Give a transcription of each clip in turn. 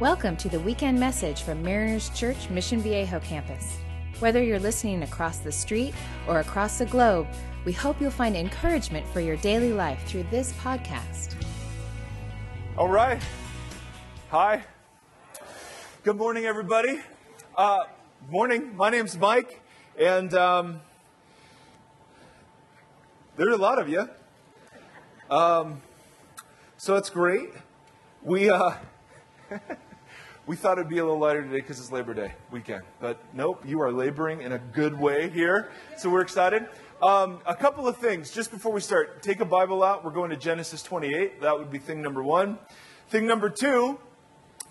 Welcome to the weekend message from Mariners Church Mission Viejo campus. Whether you're listening across the street or across the globe, we hope you'll find encouragement for your daily life through this podcast. All right. Hi. Good morning, everybody. Uh, morning. My name's Mike, and um, there are a lot of you. Um, so it's great. We uh, we thought it'd be a little lighter today because it's Labor Day weekend, but nope. You are laboring in a good way here, so we're excited. Um, a couple of things just before we start. Take a Bible out. We're going to Genesis 28. That would be thing number one. Thing number two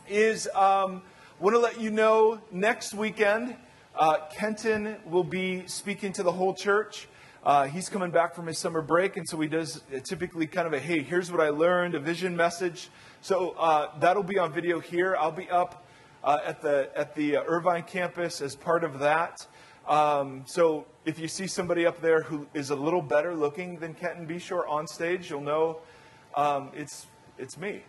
is um, want to let you know next weekend uh, Kenton will be speaking to the whole church. Uh, he's coming back from his summer break, and so he does typically kind of a hey, here's what I learned, a vision message. So uh, that'll be on video here. I'll be up uh, at the at the uh, Irvine campus as part of that. Um, so if you see somebody up there who is a little better looking than Kenton Beshore on stage, you'll know um, it's it's me.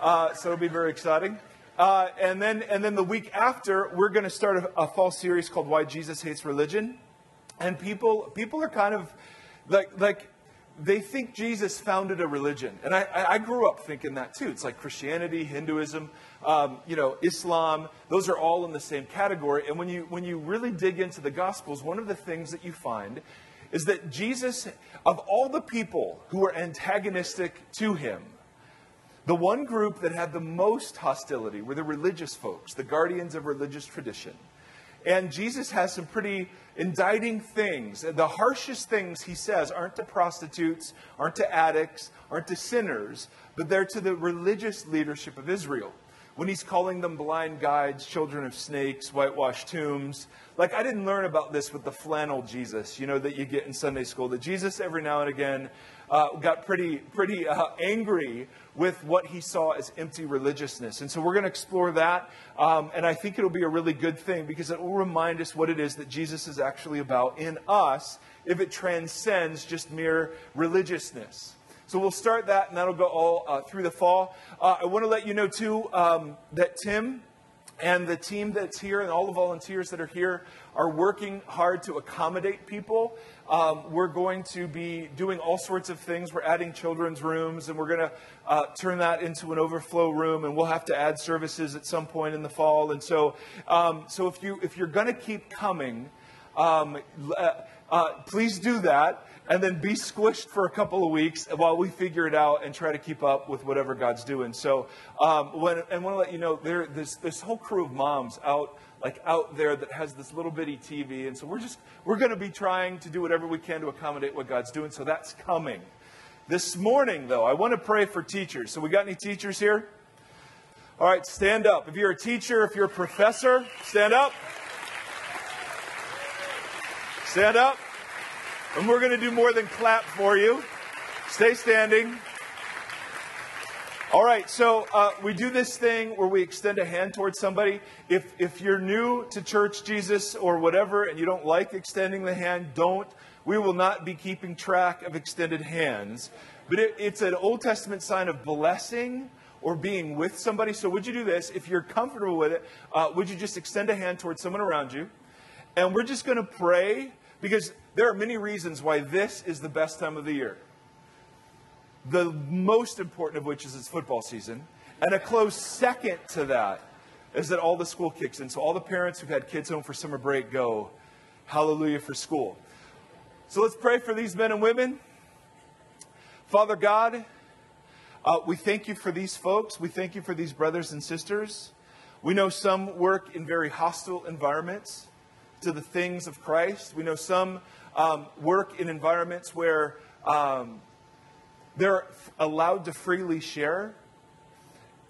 Uh, so it'll be very exciting. Uh, and then and then the week after, we're going to start a, a fall series called "Why Jesus Hates Religion." And people, people are kind of like, like they think Jesus founded a religion. And I, I grew up thinking that too. It's like Christianity, Hinduism, um, you know, Islam, those are all in the same category. And when you, when you really dig into the Gospels, one of the things that you find is that Jesus, of all the people who were antagonistic to him, the one group that had the most hostility were the religious folks, the guardians of religious tradition. And Jesus has some pretty indicting things. The harshest things he says aren't to prostitutes, aren't to addicts, aren't to sinners, but they're to the religious leadership of Israel. When he's calling them blind guides, children of snakes, whitewashed tombs. Like, I didn't learn about this with the flannel Jesus, you know, that you get in Sunday school. That Jesus, every now and again, uh, got pretty, pretty uh, angry with what he saw as empty religiousness. And so we're going to explore that. Um, and I think it'll be a really good thing because it will remind us what it is that Jesus is actually about in us if it transcends just mere religiousness. So we'll start that, and that'll go all uh, through the fall. Uh, I want to let you know, too, um, that Tim and the team that's here and all the volunteers that are here are working hard to accommodate people. Um, we're going to be doing all sorts of things. We're adding children's rooms, and we're going to uh, turn that into an overflow room, and we'll have to add services at some point in the fall. And so, um, so if you if you're going to keep coming, um, uh, uh, please do that and then be squished for a couple of weeks while we figure it out and try to keep up with whatever God's doing. So, um, when, and want to let you know, there, this, this whole crew of moms out, like out there that has this little bitty TV, and so we're just, we're going to be trying to do whatever we can to accommodate what God's doing. So that's coming. This morning, though, I want to pray for teachers. So we got any teachers here? All right, stand up. If you're a teacher, if you're a professor, stand up. Stand up. And we're going to do more than clap for you. Stay standing. All right, so uh, we do this thing where we extend a hand towards somebody. If, if you're new to church Jesus or whatever and you don't like extending the hand, don't. We will not be keeping track of extended hands. But it, it's an Old Testament sign of blessing or being with somebody. So would you do this? If you're comfortable with it, uh, would you just extend a hand towards someone around you? And we're just going to pray because there are many reasons why this is the best time of the year. The most important of which is it's football season. And a close second to that is that all the school kicks in. So all the parents who've had kids home for summer break go, hallelujah for school. So let's pray for these men and women. Father God, uh, we thank you for these folks. We thank you for these brothers and sisters. We know some work in very hostile environments to the things of Christ. We know some um, work in environments where um, they're allowed to freely share.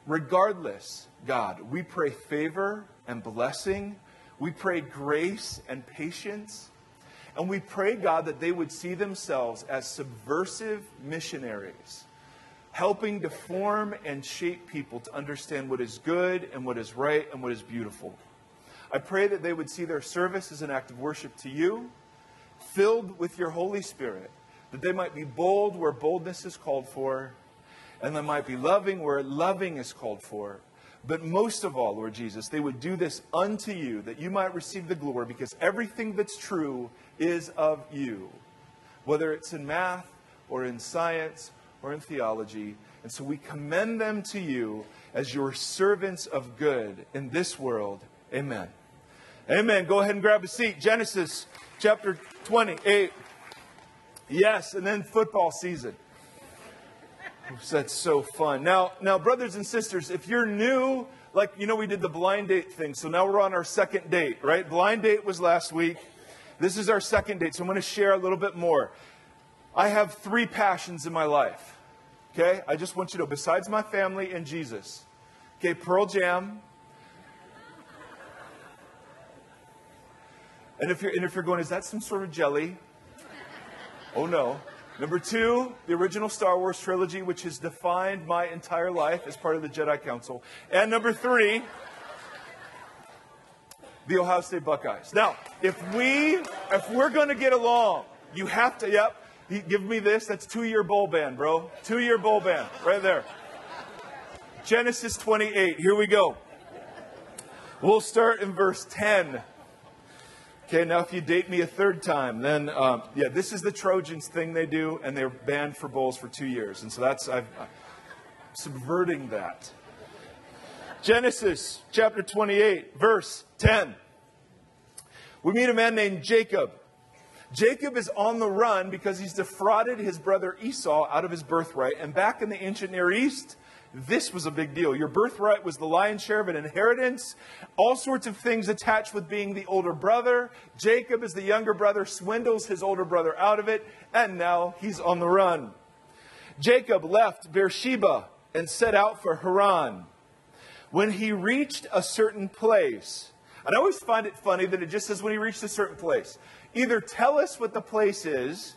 Regardless, God, we pray favor and blessing. We pray grace and patience. And we pray, God, that they would see themselves as subversive missionaries, helping to form and shape people to understand what is good and what is right and what is beautiful. I pray that they would see their service as an act of worship to you, filled with your Holy Spirit, that they might be bold where boldness is called for, and they might be loving where loving is called for, But most of all, Lord Jesus, they would do this unto you, that you might receive the glory, because everything that's true is of you, whether it's in math or in science or in theology. And so we commend them to you as your servants of good in this world. Amen. Amen. Go ahead and grab a seat. Genesis chapter 28. Yes, and then football season. That's so fun. Now, now, brothers and sisters, if you're new, like you know, we did the blind date thing, so now we're on our second date, right? Blind date was last week. This is our second date, so I'm going to share a little bit more. I have three passions in my life. Okay, I just want you to besides my family and Jesus, okay, Pearl Jam. And if you're and if you're going, is that some sort of jelly? Oh no. Number two, the original Star Wars trilogy, which has defined my entire life as part of the Jedi Council. And number three, the Ohio State Buckeyes. Now, if we if we're going to get along, you have to. Yep, give me this. That's two year bowl ban, bro. Two year bowl ban, right there. Genesis 28. Here we go. We'll start in verse 10. Okay, now if you date me a third time, then um, yeah, this is the Trojans thing they do, and they're banned for bowls for two years, and so that's i am subverting that. Genesis chapter 28, verse 10. We meet a man named Jacob. Jacob is on the run because he's defrauded his brother Esau out of his birthright. And back in the ancient Near East, this was a big deal. Your birthright was the lion's share of an inheritance, all sorts of things attached with being the older brother. Jacob, as the younger brother, swindles his older brother out of it, and now he's on the run. Jacob left Beersheba and set out for Haran. When he reached a certain place, and I always find it funny that it just says when he reached a certain place. Either tell us what the place is,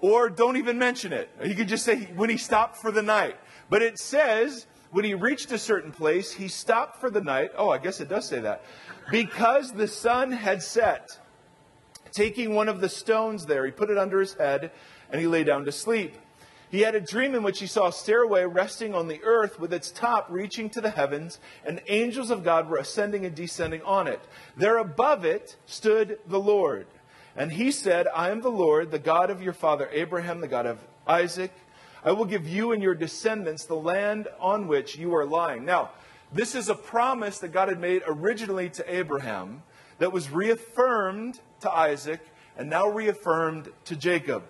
or don't even mention it. He could just say when he stopped for the night. But it says, when he reached a certain place, he stopped for the night. Oh, I guess it does say that. Because the sun had set. Taking one of the stones there, he put it under his head and he lay down to sleep. He had a dream in which he saw a stairway resting on the earth with its top reaching to the heavens, and angels of God were ascending and descending on it. There above it stood the Lord. And he said, I am the Lord, the God of your father Abraham, the God of Isaac I will give you and your descendants the land on which you are lying. Now, this is a promise that God had made originally to Abraham that was reaffirmed to Isaac and now reaffirmed to Jacob.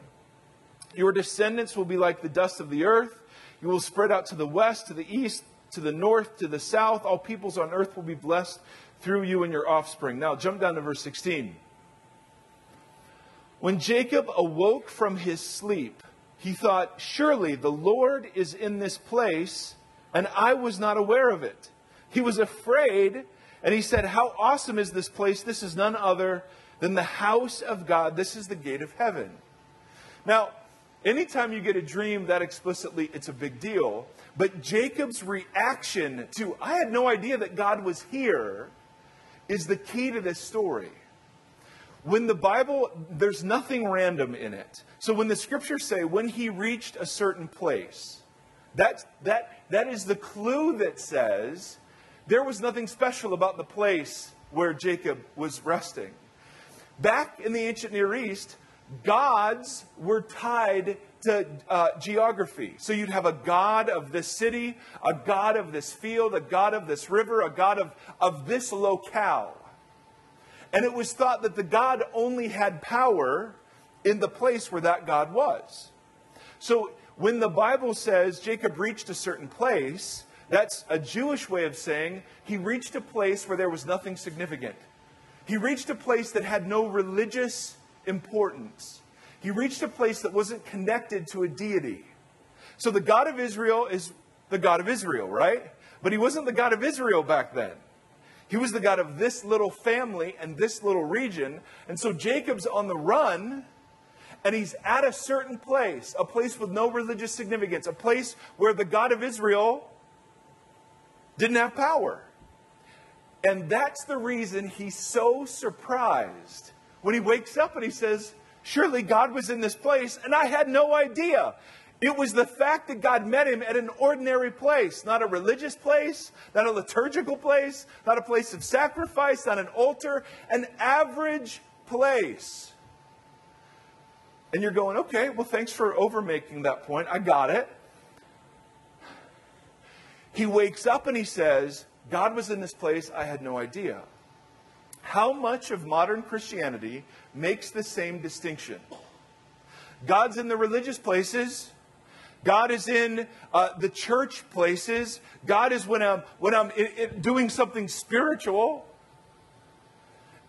Your descendants will be like the dust of the earth. You will spread out to the west, to the east, to the north, to the south. All peoples on earth will be blessed through you and your offspring. Now, jump down to verse 16. When Jacob awoke from his sleep, he thought, Surely the Lord is in this place, and I was not aware of it. He was afraid, and he said, How awesome is this place? This is none other than the house of God. This is the gate of heaven. Now, anytime you get a dream that explicitly, it's a big deal. But Jacob's reaction to, I had no idea that God was here, is the key to this story. When the Bible, there's nothing random in it. So when the scriptures say, when he reached a certain place, that, that, that is the clue that says there was nothing special about the place where Jacob was resting. Back in the ancient Near East, gods were tied to uh, geography. So you'd have a god of this city, a god of this field, a god of this river, a god of, of this locale. And it was thought that the God only had power in the place where that God was. So when the Bible says Jacob reached a certain place, that's a Jewish way of saying he reached a place where there was nothing significant. He reached a place that had no religious importance. He reached a place that wasn't connected to a deity. So the God of Israel is the God of Israel, right? But he wasn't the God of Israel back then. He was the God of this little family and this little region. And so Jacob's on the run and he's at a certain place, a place with no religious significance, a place where the God of Israel didn't have power. And that's the reason he's so surprised when he wakes up and he says, Surely God was in this place, and I had no idea. It was the fact that God met him at an ordinary place, not a religious place, not a liturgical place, not a place of sacrifice, not an altar, an average place. And you're going, okay, well, thanks for overmaking that point. I got it. He wakes up and he says, God was in this place, I had no idea. How much of modern Christianity makes the same distinction? God's in the religious places. God is in uh, the church places. God is when I'm, when I'm doing something spiritual.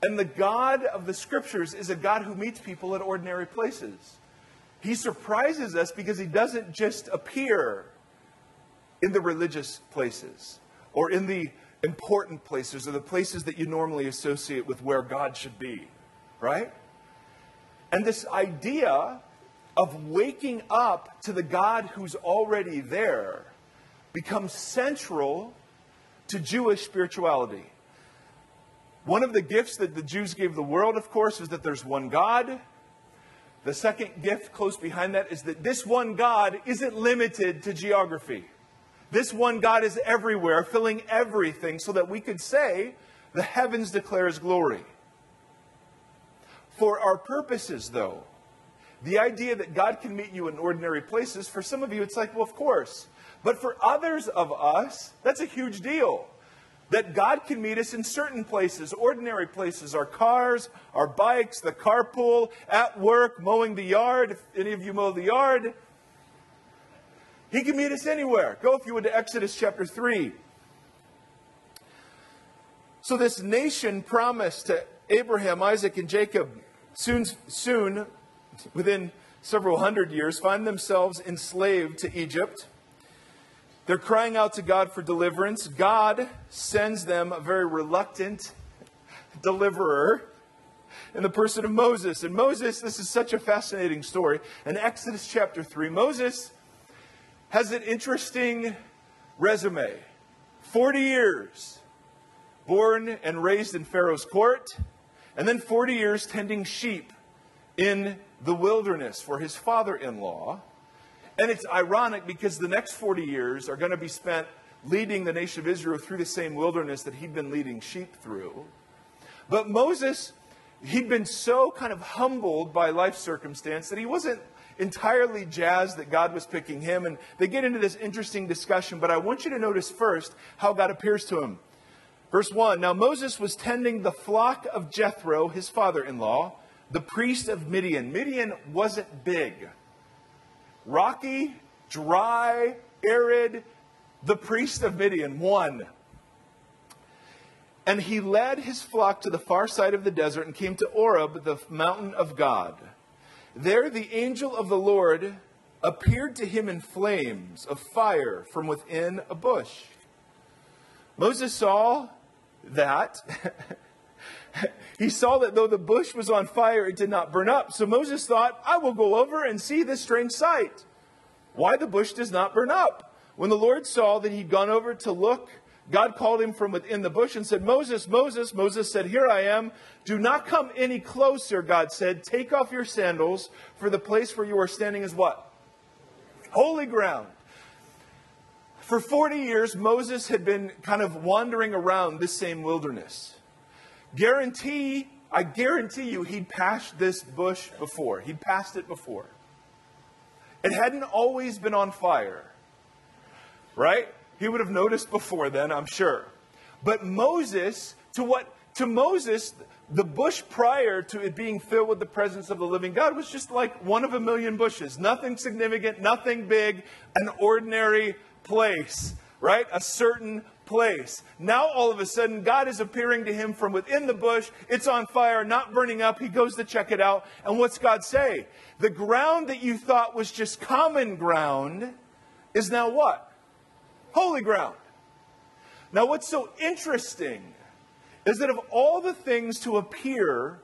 And the God of the scriptures is a God who meets people at ordinary places. He surprises us because he doesn't just appear in the religious places or in the important places or the places that you normally associate with where God should be, right? And this idea of waking up to the God who's already there becomes central to Jewish spirituality. One of the gifts that the Jews gave the world, of course, is that there's one God. The second gift close behind that is that this one God isn't limited to geography. This one God is everywhere, filling everything, so that we could say, the heavens declare his glory. For our purposes, though, the idea that God can meet you in ordinary places, for some of you, it's like, well, of course. But for others of us, that's a huge deal. That God can meet us in certain places, ordinary places, our cars, our bikes, the carpool, at work, mowing the yard, if any of you mow the yard. He can meet us anywhere. Go, if you would, to Exodus chapter 3. So, this nation promised to Abraham, Isaac, and Jacob soon, soon within several hundred years, find themselves enslaved to Egypt. They're crying out to God for deliverance. God sends them a very reluctant deliverer in the person of Moses. And Moses, this is such a fascinating story. In Exodus chapter 3, Moses has an interesting resume 40 years born and raised in Pharaoh's court, and then 40 years tending sheep in the wilderness for his father in law. And it's ironic because the next 40 years are going to be spent leading the nation of Israel through the same wilderness that he'd been leading sheep through. But Moses, he'd been so kind of humbled by life circumstance that he wasn't entirely jazzed that God was picking him. And they get into this interesting discussion, but I want you to notice first how God appears to him. Verse 1 Now Moses was tending the flock of Jethro, his father in law the priest of Midian. Midian wasn't big. Rocky, dry, arid, the priest of Midian, won. And he led his flock to the far side of the desert and came to Horeb, the mountain of God. There the angel of the Lord appeared to him in flames of fire from within a bush. Moses saw that he saw that though the bush was on fire, it did not burn up. So Moses thought, I will go over and see this strange sight. Why the bush does not burn up. When the Lord saw that he'd gone over to look, God called him from within the bush and said, Moses, Moses. Moses said, Here I am. Do not come any closer, God said. Take off your sandals, for the place where you are standing is what? Holy ground. For 40 years, Moses had been kind of wandering around this same wilderness. Guarantee, I guarantee you, he'd passed this bush before. He'd passed it before. It hadn't always been on fire, right? He would have noticed before then, I'm sure. But Moses, to what to Moses, the bush prior to it being filled with the presence of the living God was just like one of a million bushes. Nothing significant, nothing big, an ordinary place, right? A certain place. Now, all of a sudden, God is appearing to him from within the bush. It's on fire, not burning up. He goes to check it out. And what's God say? The ground that you thought was just common ground is now what? Holy ground. Now, what's so interesting is that of all the things to appear,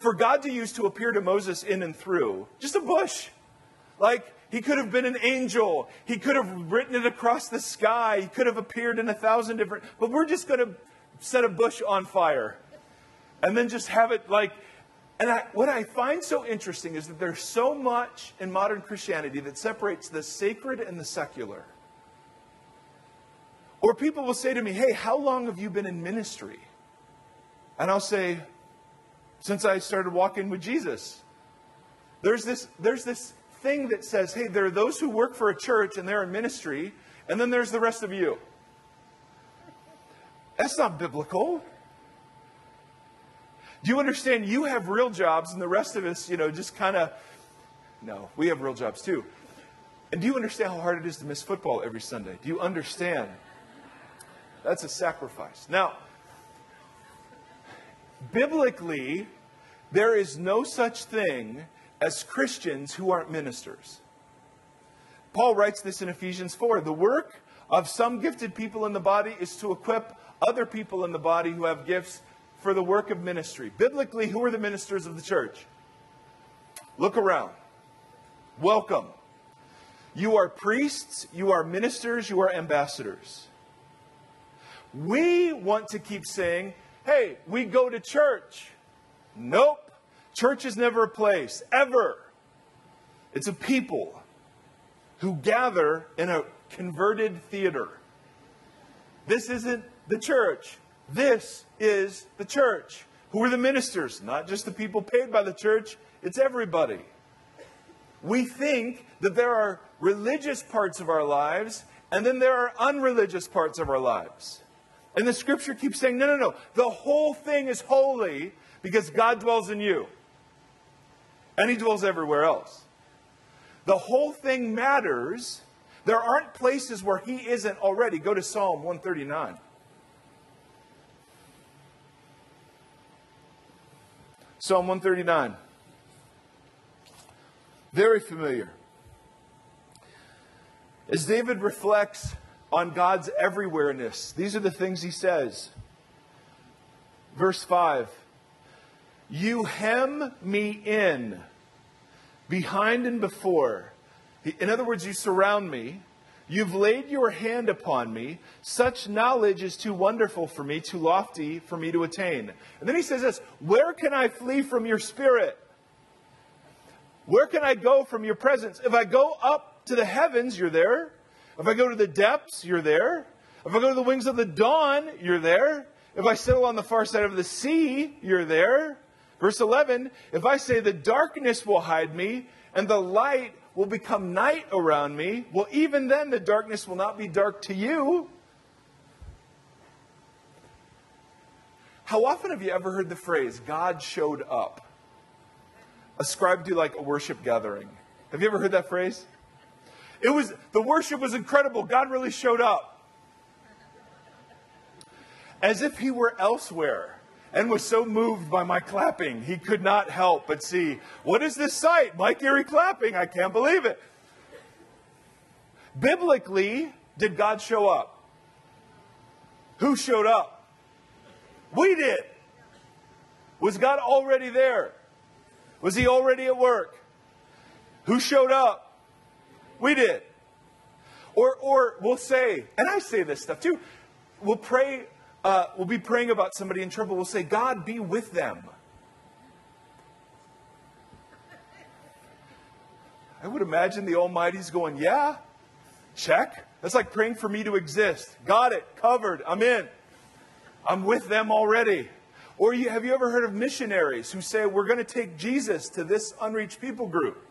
for God to use to appear to Moses in and through, just a bush. Like, he could have been an angel. He could have written it across the sky. He could have appeared in a thousand different, but we're just going to set a bush on fire and then just have it like And I, what I find so interesting is that there's so much in modern Christianity that separates the sacred and the secular. Or people will say to me, Hey, how long have you been in ministry? And I'll say, Since I started walking with Jesus. There's this, there's this thing that says, Hey, there are those who work for a church and they're in ministry, and then there's the rest of you. That's not biblical. Do you understand? You have real jobs, and the rest of us, you know, just kind of. No, we have real jobs too. And do you understand how hard it is to miss football every Sunday? Do you understand? That's a sacrifice. Now, biblically, there is no such thing as Christians who aren't ministers. Paul writes this in Ephesians 4. The work of some gifted people in the body is to equip other people in the body who have gifts for the work of ministry. Biblically, who are the ministers of the church? Look around. Welcome. You are priests, you are ministers, you are ambassadors. We want to keep saying, hey, we go to church. Nope. Church is never a place, ever. It's a people who gather in a converted theater. This isn't the church. This is the church. Who are the ministers? Not just the people paid by the church, it's everybody. We think that there are religious parts of our lives and then there are unreligious parts of our lives. And the scripture keeps saying, no, no, no. The whole thing is holy because God dwells in you. And he dwells everywhere else. The whole thing matters. There aren't places where he isn't already. Go to Psalm 139. Psalm 139. Very familiar. As David reflects on God's everywhereness, these are the things he says. Verse 5 You hem me in, behind and before. In other words, you surround me. You've laid your hand upon me. Such knowledge is too wonderful for me, too lofty for me to attain. And then he says this Where can I flee from your spirit? Where can I go from your presence? If I go up to the heavens, you're there. If I go to the depths, you're there. If I go to the wings of the dawn, you're there. If I settle on the far side of the sea, you're there. Verse 11 If I say the darkness will hide me and the light will become night around me, well, even then the darkness will not be dark to you. How often have you ever heard the phrase, God showed up? Ascribed to like a worship gathering. Have you ever heard that phrase? It was, the worship was incredible. God really showed up. As if he were elsewhere and was so moved by my clapping, he could not help but see, what is this sight? Mike Erie clapping. I can't believe it. Biblically, did God show up? Who showed up? We did. Was God already there? Was he already at work? Who showed up? We did. Or, or we'll say, and I say this stuff too, we'll pray uh, we'll be praying about somebody in trouble, we'll say, God, be with them. I would imagine the Almighty's going, Yeah, check. That's like praying for me to exist. Got it, covered, I'm in. I'm with them already. Or you, have you ever heard of missionaries who say, We're going to take Jesus to this unreached people group?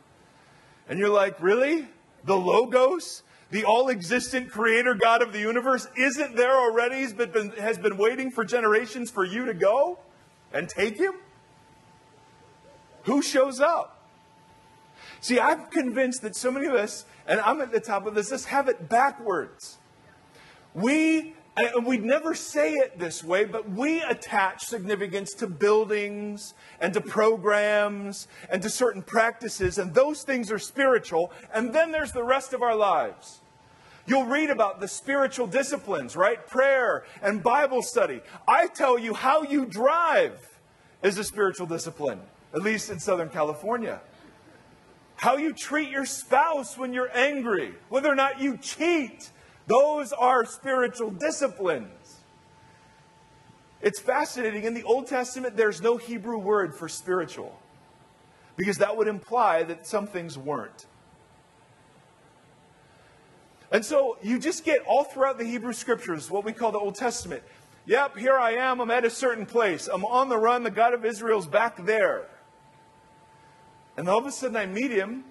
And you're like, Really? The Logos? The all existent creator God of the universe isn't there already, has been, has been waiting for generations for you to go and take him? Who shows up? See, I'm convinced that so many of us, and I'm at the top of this, just have it backwards. We, and we'd never say it this way, but we attach significance to buildings and to programs and to certain practices, and those things are spiritual. And then there's the rest of our lives. You'll read about the spiritual disciplines, right? Prayer and Bible study. I tell you, how you drive is a spiritual discipline, at least in Southern California. How you treat your spouse when you're angry, whether or not you cheat, those are spiritual disciplines. It's fascinating. In the Old Testament, there's no Hebrew word for spiritual because that would imply that some things weren't. And so you just get all throughout the Hebrew scriptures, what we call the Old Testament. Yep, here I am. I'm at a certain place. I'm on the run. The God of Israel's back there. And all of a sudden I meet him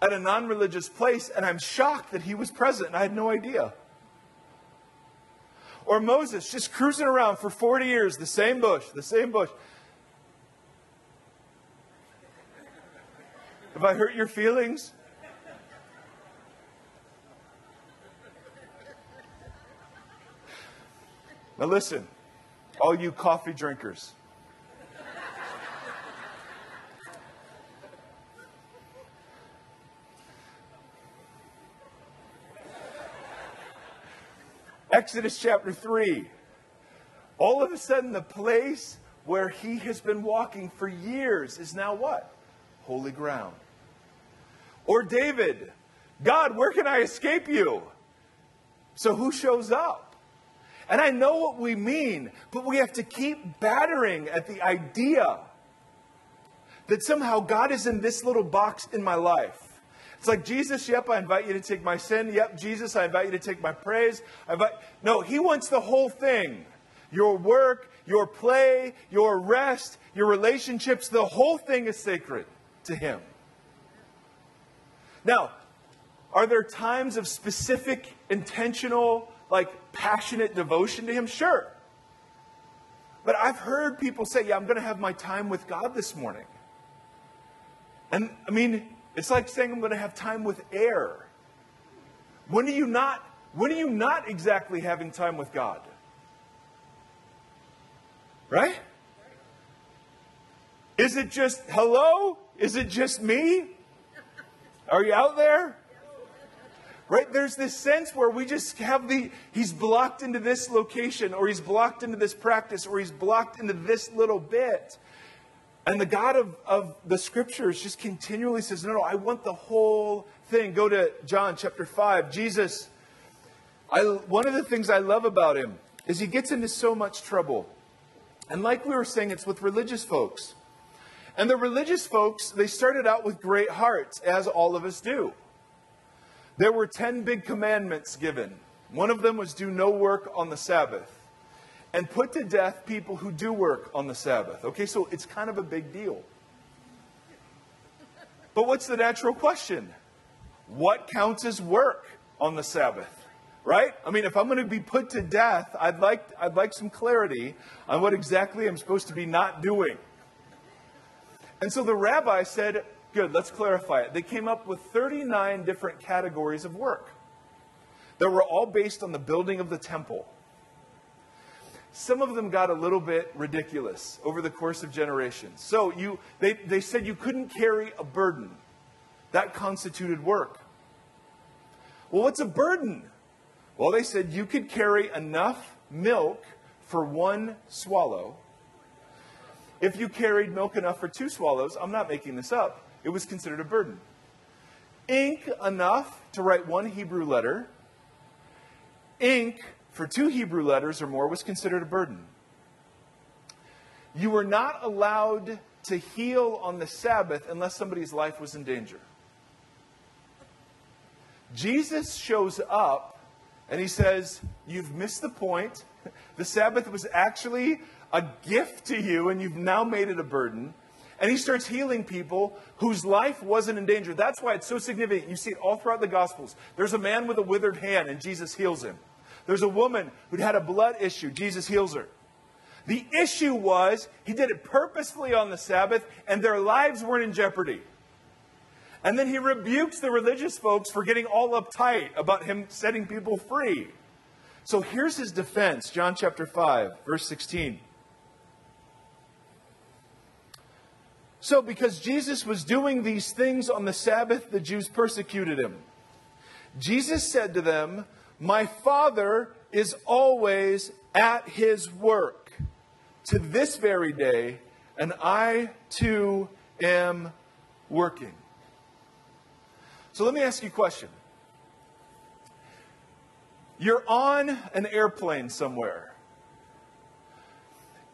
at a non religious place, and I'm shocked that he was present, I had no idea. Or Moses just cruising around for 40 years, the same bush, the same bush. Have I hurt your feelings? Now, listen, all you coffee drinkers. Exodus chapter 3. All of a sudden, the place where he has been walking for years is now what? Holy ground. Or David, God, where can I escape you? So who shows up? And I know what we mean, but we have to keep battering at the idea that somehow God is in this little box in my life. It's like, Jesus, yep, I invite you to take my sin. Yep, Jesus, I invite you to take my praise. I invite... No, he wants the whole thing your work, your play, your rest, your relationships. The whole thing is sacred to him. Now, are there times of specific, intentional, like passionate devotion to him? Sure. But I've heard people say, yeah, I'm going to have my time with God this morning. And I mean, it's like saying I'm going to have time with air. When are you not when are you not exactly having time with God? Right? Is it just hello? Is it just me? Are you out there? Right? There's this sense where we just have the, he's blocked into this location, or he's blocked into this practice, or he's blocked into this little bit. And the God of, of the scriptures just continually says, No, no, I want the whole thing. Go to John chapter 5. Jesus, I, one of the things I love about him is he gets into so much trouble. And like we were saying, it's with religious folks. And the religious folks, they started out with great hearts, as all of us do. There were 10 big commandments given. One of them was do no work on the Sabbath and put to death people who do work on the Sabbath. Okay, so it's kind of a big deal. But what's the natural question? What counts as work on the Sabbath? Right? I mean, if I'm going to be put to death, I'd like, I'd like some clarity on what exactly I'm supposed to be not doing. And so the rabbi said, Good, let's clarify it. They came up with 39 different categories of work that were all based on the building of the temple. Some of them got a little bit ridiculous over the course of generations. So you, they, they said you couldn't carry a burden. That constituted work. Well, what's a burden? Well, they said you could carry enough milk for one swallow. If you carried milk enough for two swallows, I'm not making this up, it was considered a burden. Ink enough to write one Hebrew letter. Ink for two Hebrew letters or more was considered a burden. You were not allowed to heal on the Sabbath unless somebody's life was in danger. Jesus shows up and he says, You've missed the point. The Sabbath was actually a gift to you, and you've now made it a burden. And he starts healing people whose life wasn't in danger. That's why it's so significant. You see it all throughout the Gospels. There's a man with a withered hand, and Jesus heals him. There's a woman who'd had a blood issue. Jesus heals her. The issue was he did it purposefully on the Sabbath, and their lives weren't in jeopardy. And then he rebukes the religious folks for getting all uptight about him setting people free. So here's his defense John chapter 5, verse 16. So, because Jesus was doing these things on the Sabbath, the Jews persecuted him. Jesus said to them, my Father is always at his work to this very day, and I too am working. So let me ask you a question. You're on an airplane somewhere,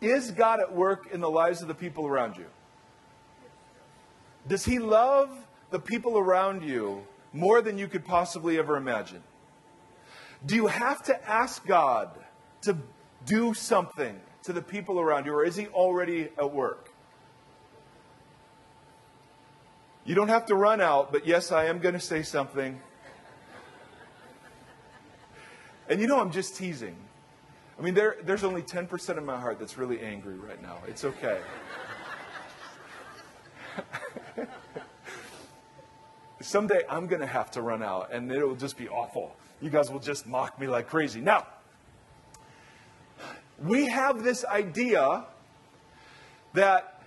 is God at work in the lives of the people around you? Does He love the people around you more than you could possibly ever imagine? Do you have to ask God to do something to the people around you, or is He already at work? You don't have to run out, but yes, I am going to say something. And you know, I'm just teasing. I mean, there, there's only 10% of my heart that's really angry right now. It's okay. Someday I'm going to have to run out, and it will just be awful. You guys will just mock me like crazy. Now, we have this idea that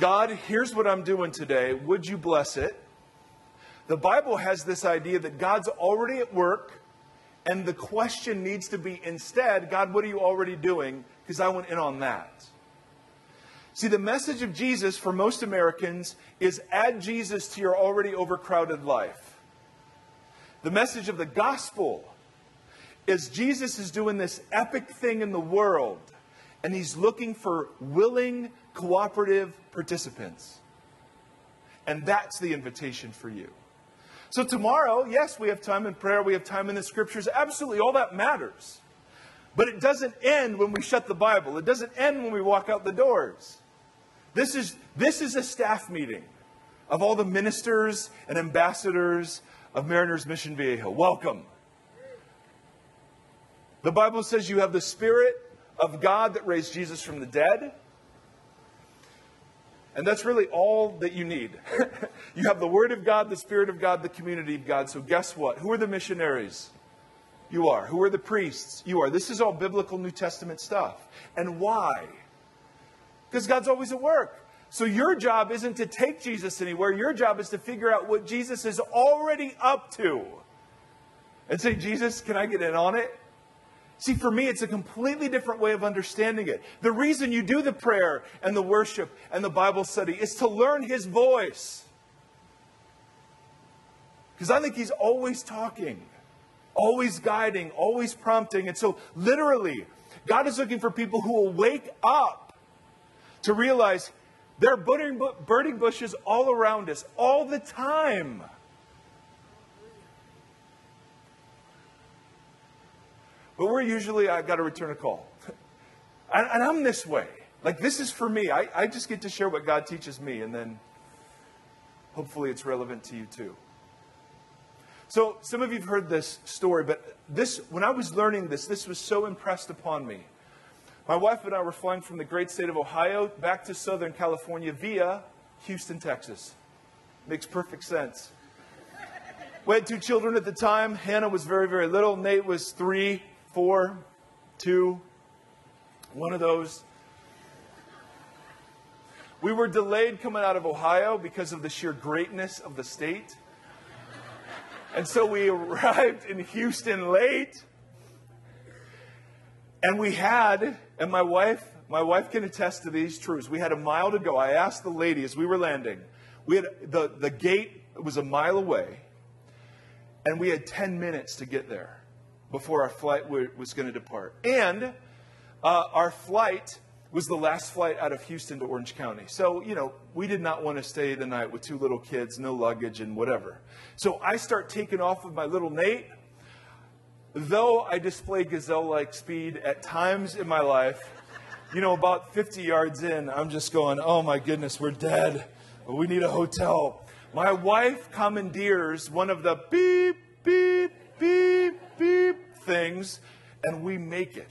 God, here's what I'm doing today. Would you bless it? The Bible has this idea that God's already at work, and the question needs to be instead, God, what are you already doing? Because I went in on that. See, the message of Jesus for most Americans is add Jesus to your already overcrowded life. The message of the gospel is Jesus is doing this epic thing in the world, and he's looking for willing, cooperative participants. And that's the invitation for you. So, tomorrow, yes, we have time in prayer, we have time in the scriptures. Absolutely, all that matters. But it doesn't end when we shut the Bible, it doesn't end when we walk out the doors. This is, this is a staff meeting of all the ministers and ambassadors of Mariners Mission Viejo. Welcome. The Bible says you have the Spirit of God that raised Jesus from the dead. And that's really all that you need. you have the Word of God, the Spirit of God, the community of God. So, guess what? Who are the missionaries? You are. Who are the priests? You are. This is all biblical New Testament stuff. And why? Because God's always at work. So, your job isn't to take Jesus anywhere. Your job is to figure out what Jesus is already up to. And say, Jesus, can I get in on it? See, for me, it's a completely different way of understanding it. The reason you do the prayer and the worship and the Bible study is to learn His voice. Because I think He's always talking, always guiding, always prompting. And so, literally, God is looking for people who will wake up to realize there are burning bushes all around us all the time. But we're usually, I've got to return a call. and, and, I'm this way. Like, this is for me. I, I just get to share what God teaches me, and then hopefully it's relevant to you too. So, some of you have heard this story, but this, when I was learning this, this was so impressed upon me. My wife and I were flying from the great state of Ohio back to Southern California via Houston, Texas. Makes perfect sense. We had two children at the time. Hannah was very, very little. Nate was three four, two, one of those. We were delayed coming out of Ohio because of the sheer greatness of the state. And so we arrived in Houston late. And we had, and my wife, my wife can attest to these truths. We had a mile to go. I asked the lady as we were landing. We had the, the gate was a mile away, and we had 10 minutes to get there before our flight was going to depart. And uh, our flight was the last flight out of Houston to Orange County. So, you know, we did not want to stay the night with two little kids, no luggage, and whatever. So I start taking off with my little Nate. Though I display gazelle like speed at times in my life, you know, about 50 yards in, I'm just going, oh my goodness, we're dead. We need a hotel. My wife commandeers one of the beep, beep, beep, beep things, and we make it.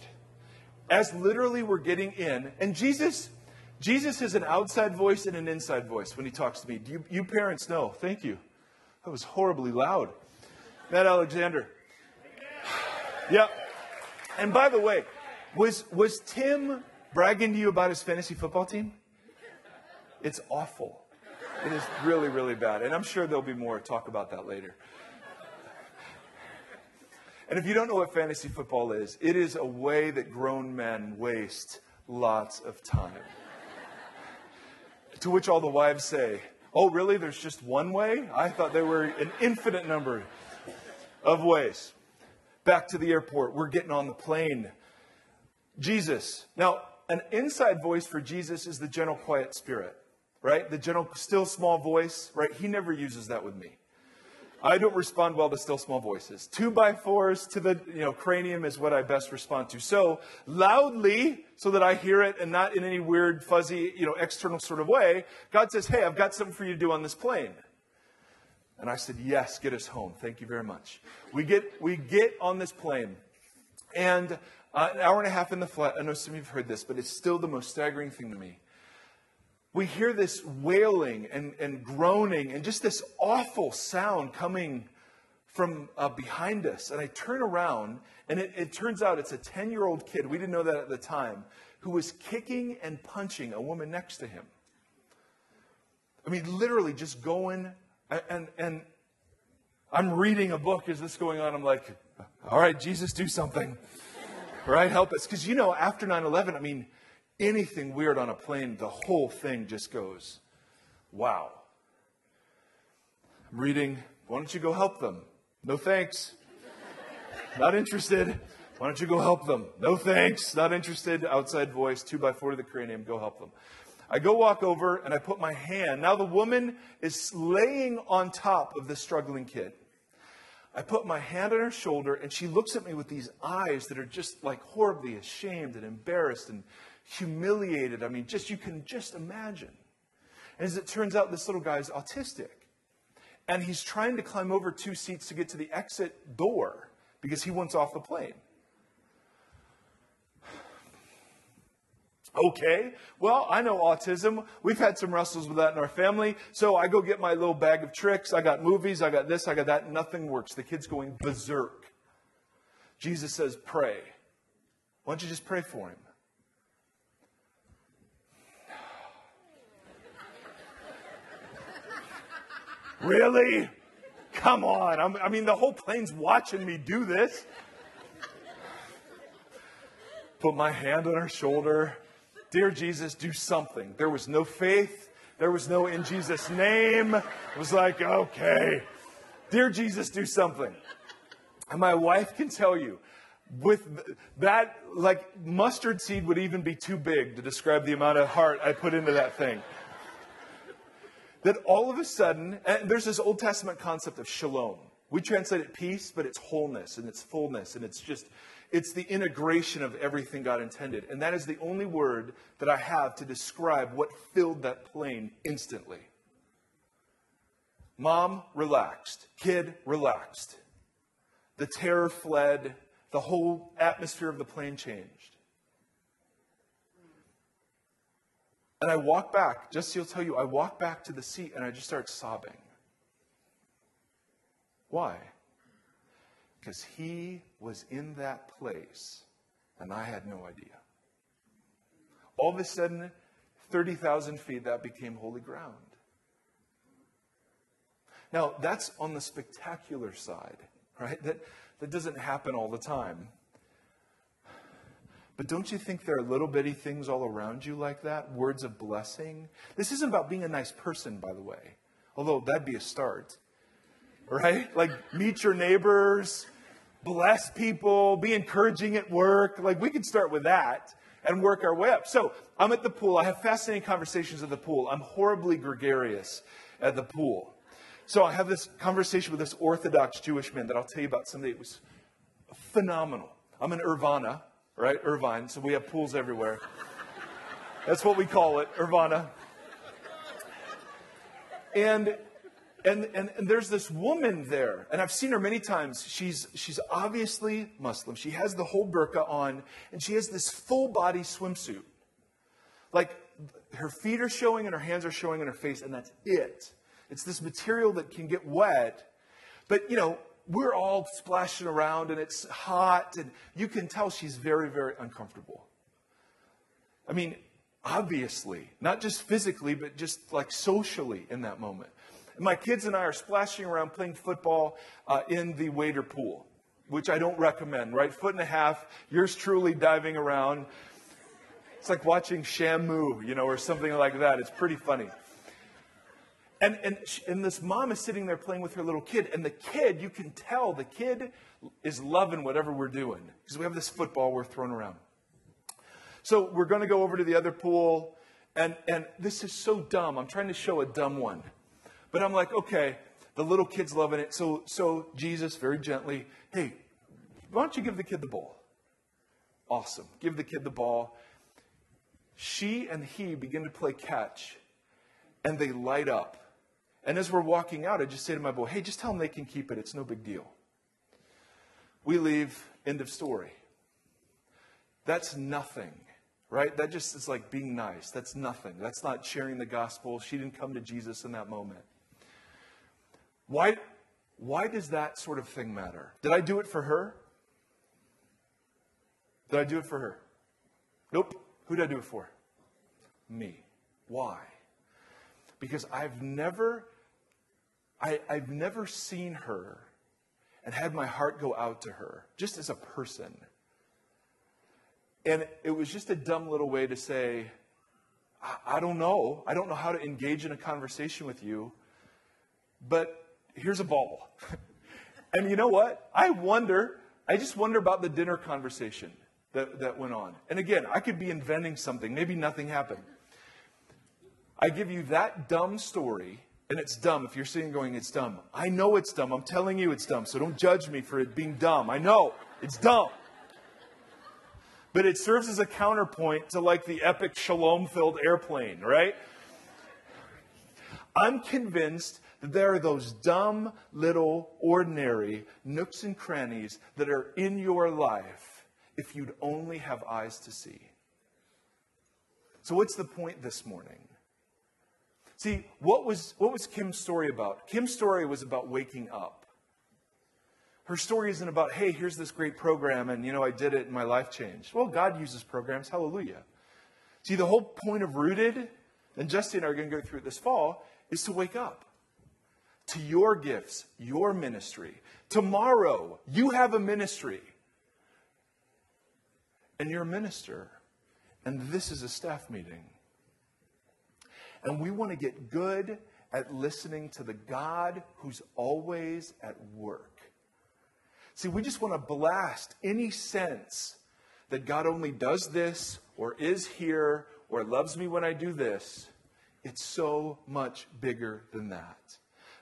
As literally we're getting in, and Jesus, Jesus has an outside voice and an inside voice when he talks to me. Do you, you parents know? Thank you. That was horribly loud. Matt Alexander. Yep. And by the way, was was Tim bragging to you about his fantasy football team? It's awful. It is really, really bad. And I'm sure there'll be more talk about that later. And if you don't know what fantasy football is, it is a way that grown men waste lots of time. to which all the wives say, Oh, really? There's just one way? I thought there were an infinite number of ways. Back to the airport. We're getting on the plane. Jesus. Now, an inside voice for Jesus is the gentle, quiet spirit, right? The gentle, still, small voice, right? He never uses that with me. I don't respond well to still small voices. Two by fours to the you know, cranium is what I best respond to. So loudly, so that I hear it and not in any weird, fuzzy, you know, external sort of way, God says, Hey, I've got something for you to do on this plane. And I said, Yes, get us home. Thank you very much. We get, we get on this plane. And uh, an hour and a half in the flight, I know some of you have heard this, but it's still the most staggering thing to me we hear this wailing and, and groaning and just this awful sound coming from uh, behind us. And I turn around, and it, it turns out it's a 10 year old kid, we didn't know that at the time, who was kicking and punching a woman next to him. I mean, literally just going, and, and I'm reading a book as this going on. I'm like, all right, Jesus, do something. right? Help us. Because, you know, after 9 11, I mean, anything weird on a plane, the whole thing just goes, wow. I'm reading, why don't you go help them? No thanks. Not interested. Why don't you go help them? No thanks. Not interested. Outside voice, two by four to the cranium, go help them. I go walk over and I put my hand. Now the woman is laying on top of the struggling kid. I put my hand on her shoulder and she looks at me with these eyes that are just like horribly ashamed and embarrassed and humiliated. I mean, just you can just imagine. And as it turns out, this little guy is autistic. And he's trying to climb over two seats to get to the exit door because he wants off the plane. Okay, well, I know autism. We've had some wrestles with that in our family. So I go get my little bag of tricks. I got movies, I got this, I got that. Nothing works. The kid's going berserk. Jesus says, Pray. Why don't you just pray for him? Really? Come on. I'm, i mean, the whole plane's watching me do this. Put my hand on her shoulder. Dear Jesus, do something. There was no faith. There was no in Jesus' name. It was like, okay. Dear Jesus, do something. And my wife can tell you, with that, like mustard seed would even be too big to describe the amount of heart I put into that thing that all of a sudden, and there's this Old Testament concept of shalom. We translate it peace, but it's wholeness and it's fullness and it's just, it's the integration of everything God intended. And that is the only word that I have to describe what filled that plane instantly. Mom relaxed. Kid relaxed. The terror fled. The whole atmosphere of the plane changed. And I walk back, just so he'll tell you, I walk back to the seat and I just start sobbing. Why? Because he was in that place and I had no idea. All of a sudden, 30,000 feet, that became holy ground. Now, that's on the spectacular side, right? That, that doesn't happen all the time. But don't you think there are little bitty things all around you like that? Words of blessing? This isn't about being a nice person, by the way, although that'd be a start, right? Like, meet your neighbors, bless people, be encouraging at work. Like, we can start with that and work our way up. So, I'm at the pool. I have fascinating conversations at the pool. I'm horribly gregarious at the pool. So, I have this conversation with this Orthodox Jewish man that I'll tell you about someday. It was phenomenal. I'm in Irvana, right? Irvine. So we have pools everywhere. That's what we call it, Irvana. And, and, and, and there's this woman there, and I've seen her many times. She's, she's obviously Muslim. She has the whole burqa on, and she has this full body swimsuit. Like her feet are showing and her hands are showing and her face, and that's it. It's this material that can get wet. But, you know, we're all splashing around and it's hot, and you can tell she's very, very uncomfortable. I mean, obviously, not just physically, but just like socially in that moment. And my kids and I are splashing around playing football uh, in the wader pool, which I don't recommend, right? Foot and a half, yours truly diving around. It's like watching Shamu, you know, or something like that. It's pretty funny. And, and, and this mom is sitting there playing with her little kid. And the kid, you can tell the kid is loving whatever we're doing because we have this football we're throwing around. So we're going to go over to the other pool. And, and this is so dumb. I'm trying to show a dumb one. But I'm like, okay, the little kid's loving it. So, so Jesus, very gently, hey, why don't you give the kid the ball? Awesome. Give the kid the ball. She and he begin to play catch, and they light up. And as we're walking out, I just say to my boy, hey, just tell them they can keep it. It's no big deal. We leave, end of story. That's nothing, right? That just is like being nice. That's nothing. That's not sharing the gospel. She didn't come to Jesus in that moment. Why, why does that sort of thing matter? Did I do it for her? Did I do it for her? Nope. Who did I do it for? Me. Why? Because I've never, I, I've never seen her and had my heart go out to her, just as a person. And it was just a dumb little way to say, I, I don't know. I don't know how to engage in a conversation with you, but here's a ball. and you know what? I wonder, I just wonder about the dinner conversation that, that went on. And again, I could be inventing something. Maybe nothing happened. I give you that dumb story, and it's dumb if you're sitting going, it's dumb. I know it's dumb. I'm telling you it's dumb, so don't judge me for it being dumb. I know it's dumb. But it serves as a counterpoint to like the epic shalom filled airplane, right? I'm convinced that there are those dumb, little, ordinary nooks and crannies that are in your life if you'd only have eyes to see. So, what's the point this morning? See, what was, what was Kim's story about? Kim's story was about waking up. Her story isn't about, hey, here's this great program and, you know, I did it and my life changed. Well, God uses programs. Hallelujah. See, the whole point of Rooted, and Justin are going to go through it this fall, is to wake up to your gifts, your ministry. Tomorrow, you have a ministry. And you're a minister. And this is a staff meeting. And we want to get good at listening to the God who's always at work. See, we just want to blast any sense that God only does this or is here or loves me when I do this. It's so much bigger than that.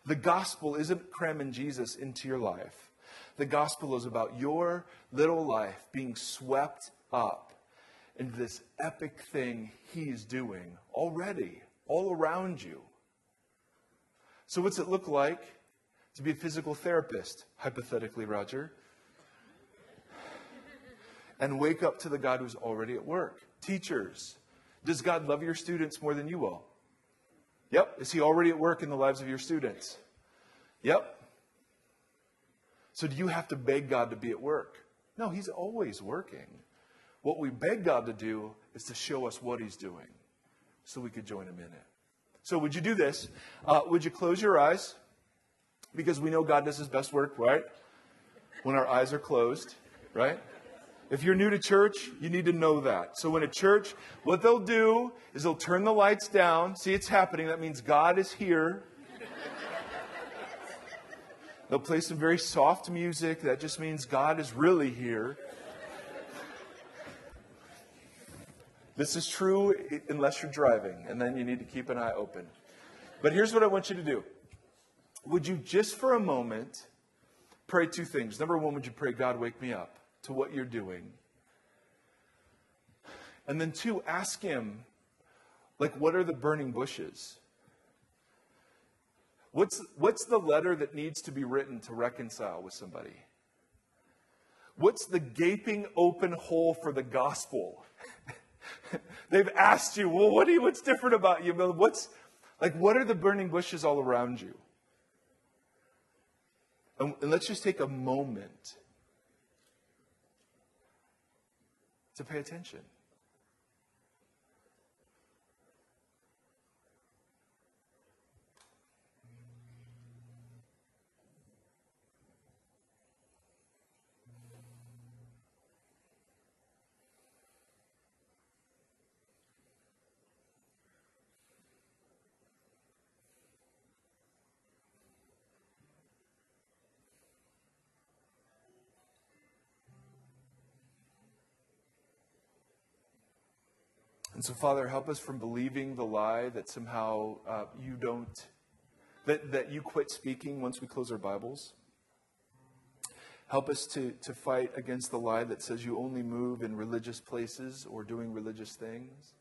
The gospel isn't cramming Jesus into your life. The gospel is about your little life being swept up into this epic thing he's doing already, all around you. So, what's it look like to be a physical therapist, hypothetically, Roger? And wake up to the God who's already at work. Teachers, does God love your students more than you will? Yep. Is he already at work in the lives of your students? Yep. So do you have to beg God to be at work? No, he's always working. What we beg God to do is to show us what he's doing so we could join him in it. So would you do this? Uh, would you close your eyes? Because we know God does his best work, right? When our eyes are closed, right? If you're new to church, you need to know that. So, when a church, what they'll do is they'll turn the lights down. See, it's happening. That means God is here. they'll play some very soft music. That just means God is really here. This is true unless you're driving, and then you need to keep an eye open. But here's what I want you to do Would you just for a moment pray two things? Number one, would you pray, God, wake me up? To what you're doing. And then, two, ask Him, like, what are the burning bushes? What's, what's the letter that needs to be written to reconcile with somebody? What's the gaping open hole for the gospel? They've asked you, well, what you, what's different about you? What's, like, what are the burning bushes all around you? And, and let's just take a moment to pay attention. And so, Father, help us from believing the lie that somehow uh, you don't, that, that you quit speaking once we close our Bibles. Help us to, to fight against the lie that says you only move in religious places or doing religious things.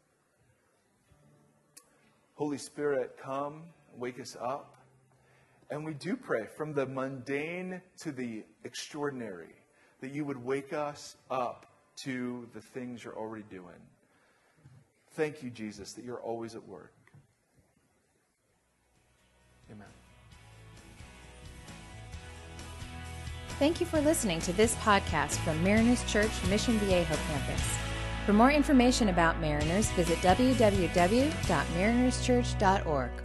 Holy Spirit, come, wake us up. And we do pray from the mundane to the extraordinary that you would wake us up to the things you're already doing. Thank you, Jesus, that you're always at work. Amen. Thank you for listening to this podcast from Mariners Church Mission Viejo campus. For more information about Mariners, visit www.marinerschurch.org.